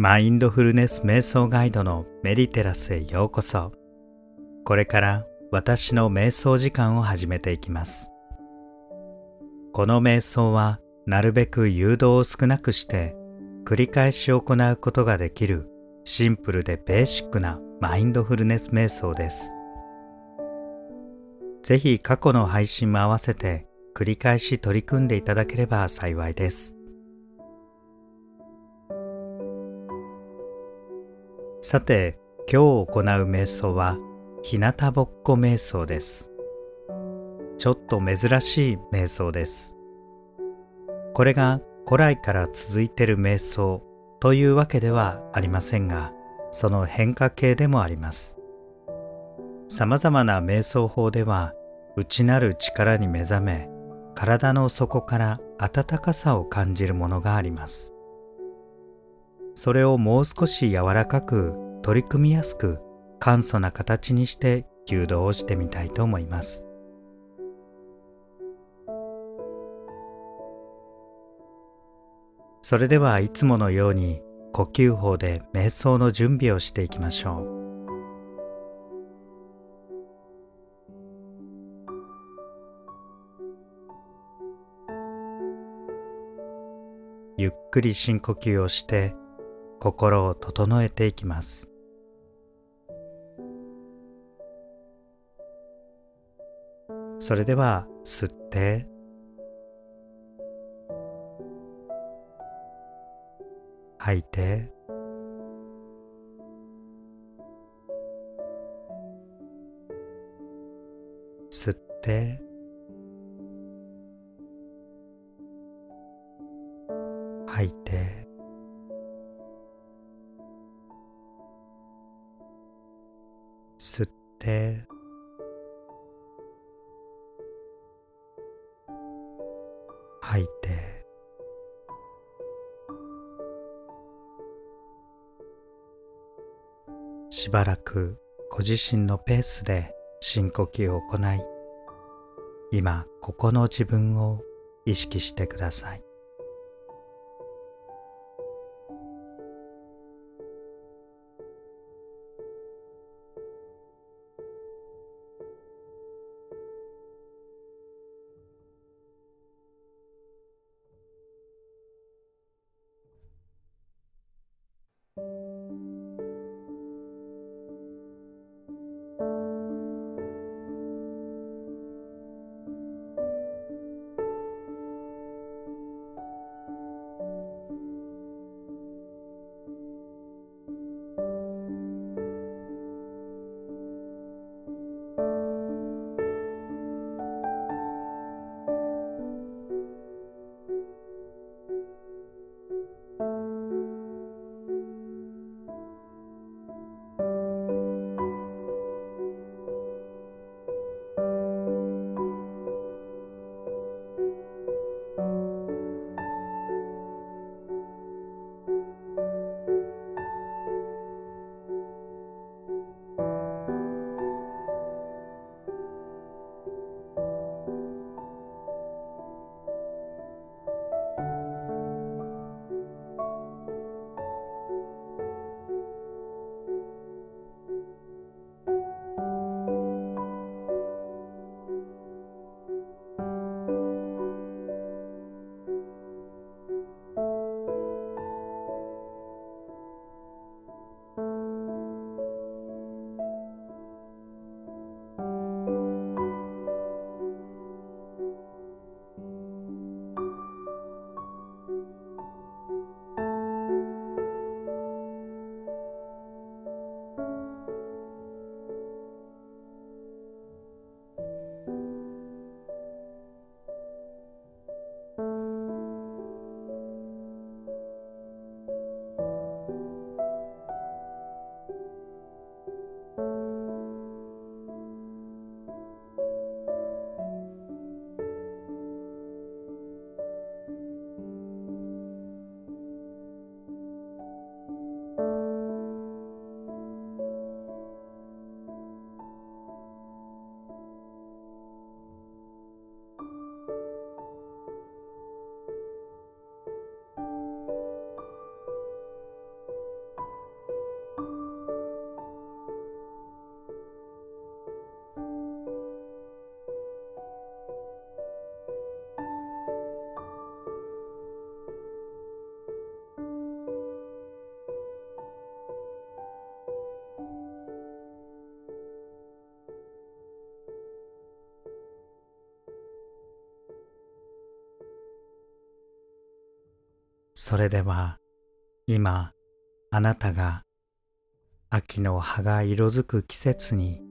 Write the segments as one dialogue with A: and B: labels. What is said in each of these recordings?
A: マインドフルネス瞑想ガイドのメディテラスへようこそ。これから私の瞑想時間を始めていきます。この瞑想はなるべく誘導を少なくして繰り返し行うことができるシンプルでベーシックなマインドフルネス瞑想です。ぜひ過去の配信も合わせて繰り返し取り組んでいただければ幸いです。さて、今日行う瞑想は、日向ぼっこ瞑想です。ちょっと珍しい瞑想です。これが古来から続いている瞑想というわけではありませんが、その変化系でもあります。様々な瞑想法では、内なる力に目覚め、体の底から温かさを感じるものがあります。それをもう少し柔らかく取り組みやすく簡素な形にして誘導をしてみたいと思います。それではいつものように呼吸法で瞑想の準備をしていきましょう。ゆっくり深呼吸をして心を整えていきます。それでは吸って。吐いて。吸って。吐いて。て。吐いて。しばらくご自身のペースで深呼吸を行い今ここの自分を意識してください。それでは今あなたが秋の葉が色づく季節に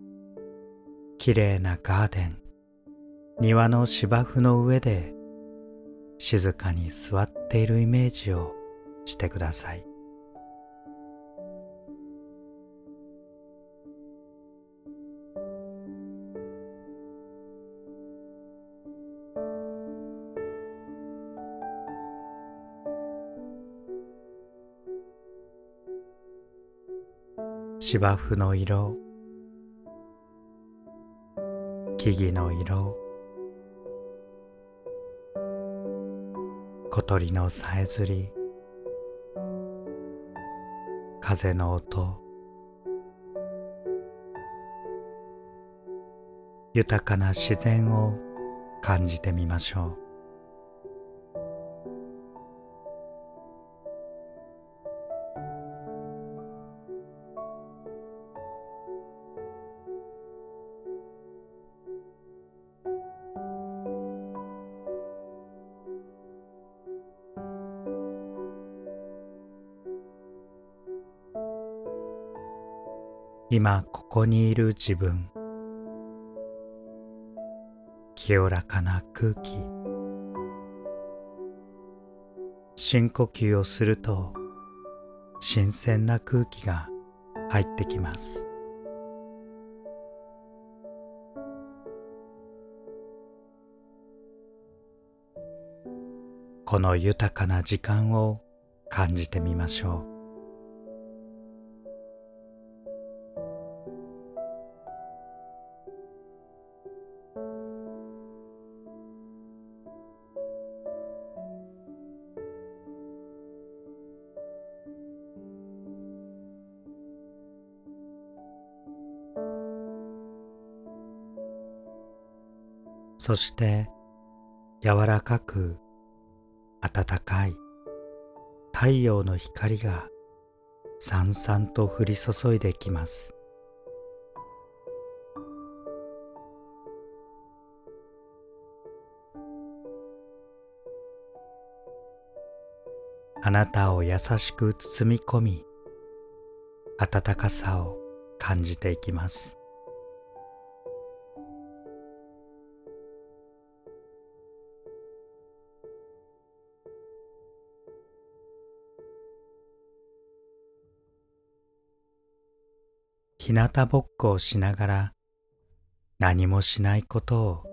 A: きれいなガーデン庭の芝生の上で静かに座っているイメージをしてください。芝生の色。木々の色。小鳥のさえずり。風の音。豊かな自然を感じてみましょう。今ここにいる自分。清らかな空気。深呼吸をすると新鮮な空気が入ってきます。この豊かな時間を感じてみましょう。そして柔らかく暖かい太陽の光がさんさんと降り注いできます。あなたを優しく包み込み暖かさを感じていきます。日向ぼっこをしながら何もしないことを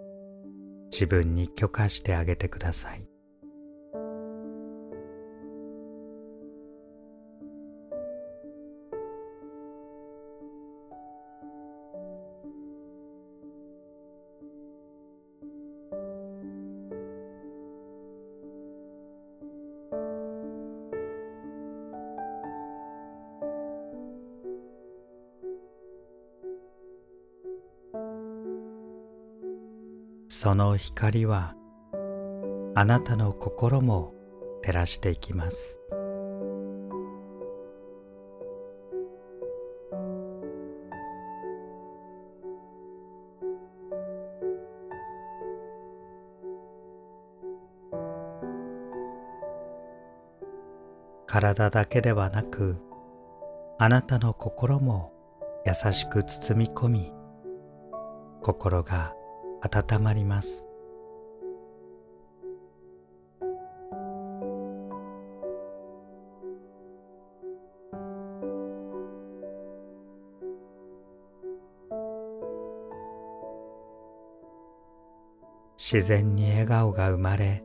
A: 自分に許可してあげてください。その光はあなたの心も照らしていきます。体だけではなくあなたの心も優しく包み込み心が温まります。自然に笑顔が生まれ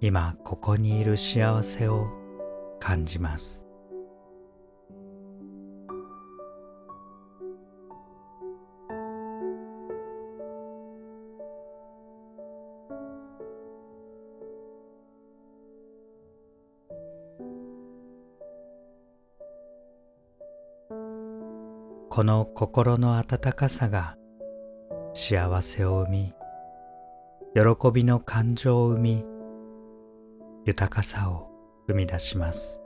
A: 今ここにいる幸せを感じます。この心の温かさが幸せを生み喜びの感情を生み豊かさを生み出します。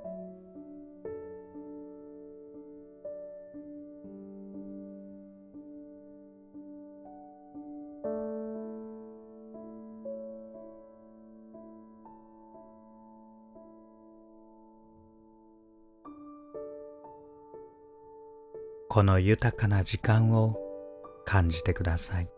A: この豊かな時間を感じてください。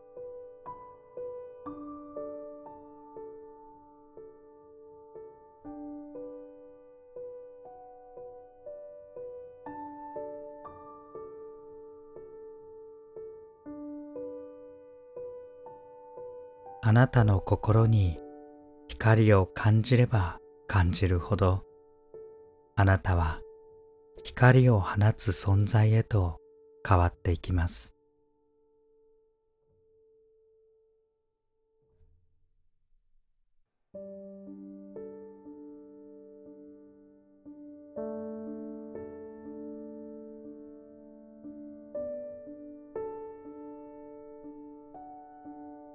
A: あなたの心に光を感じれば感じるほどあなたは光を放つ存在へと変わっていきます。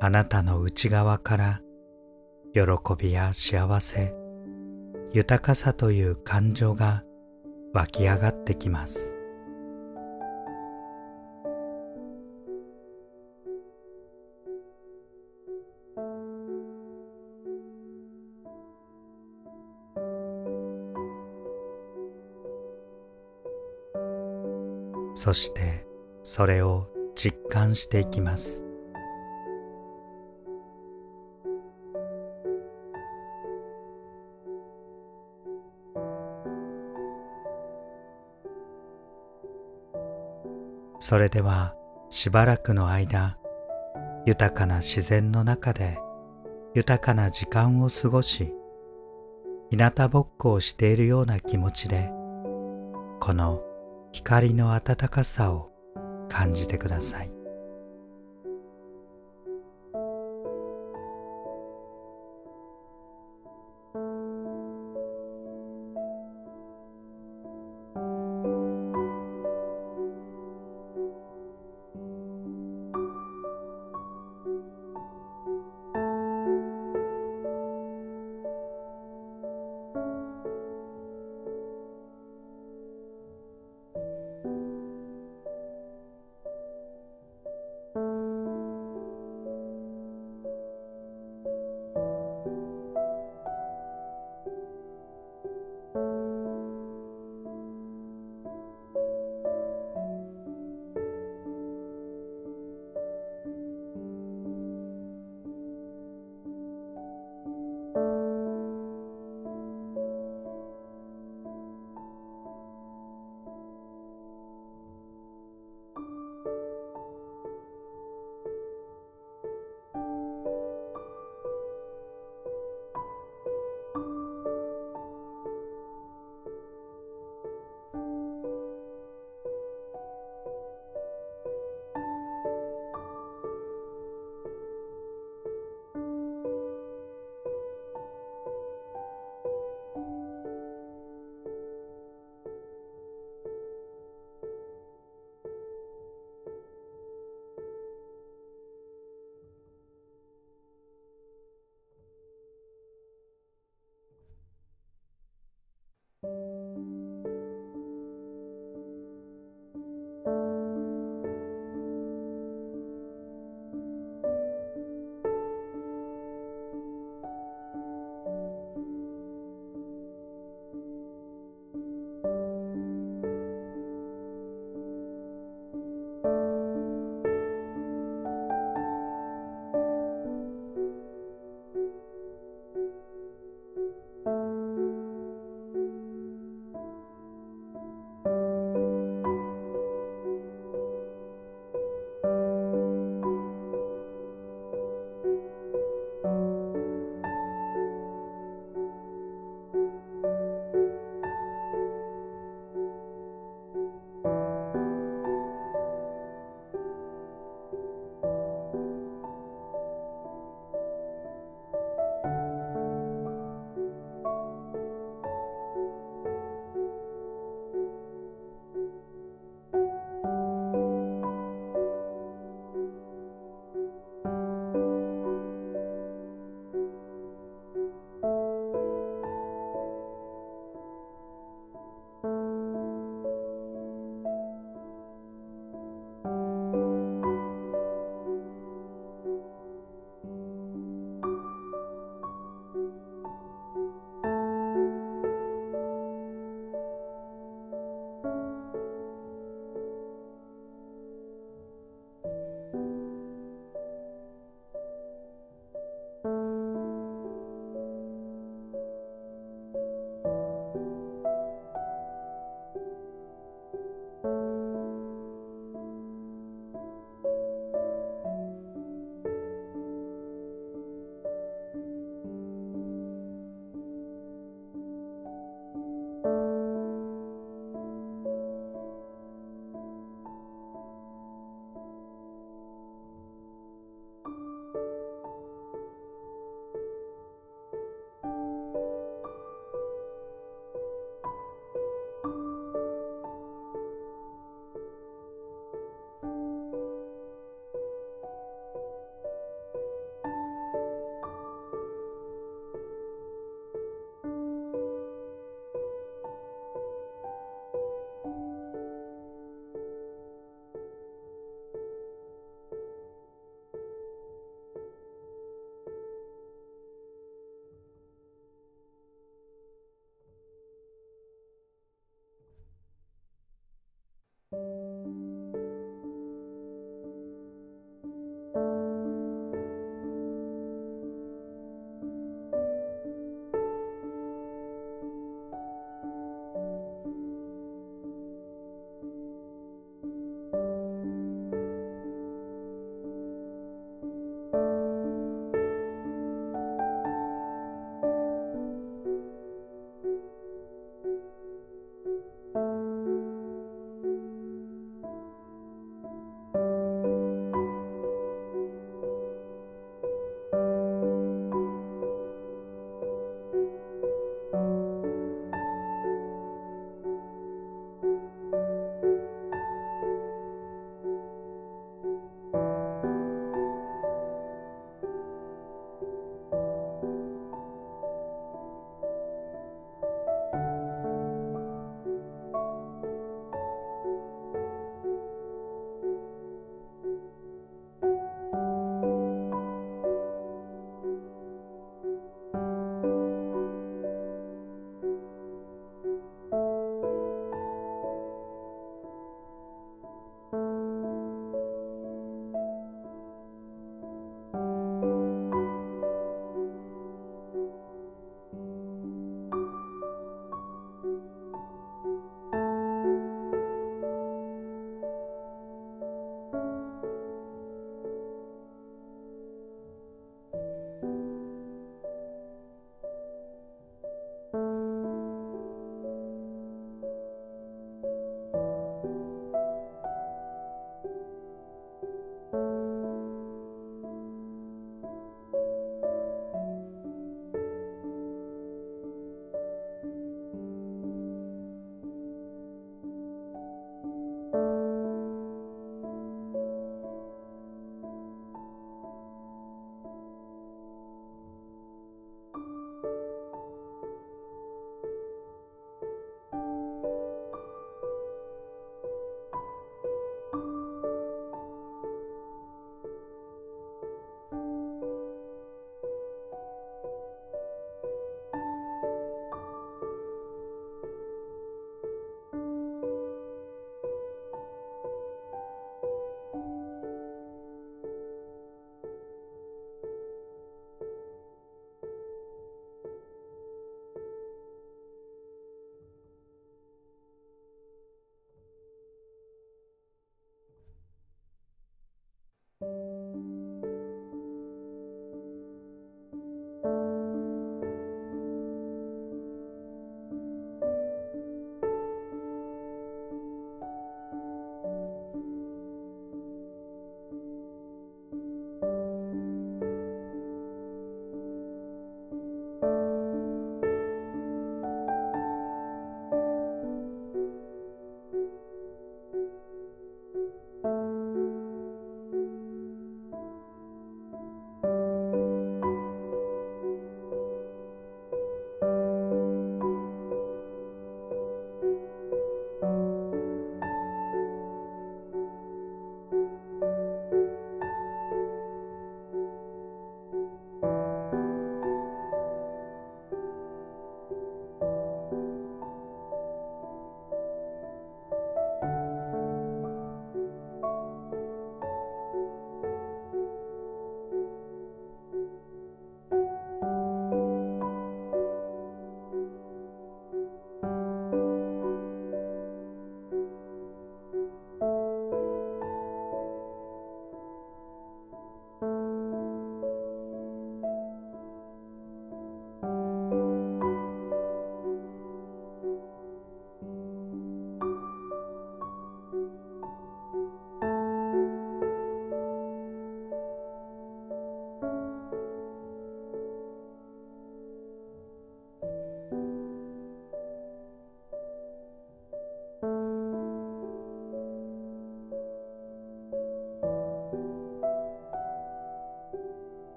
A: あなたの内側から喜びや幸せ豊かさという感情が湧き上がってきますそしてそれを実感していきます。それではしばらくの間豊かな自然の中で豊かな時間を過ごし日向ぼっこをしているような気持ちでこの光の温かさを感じてください。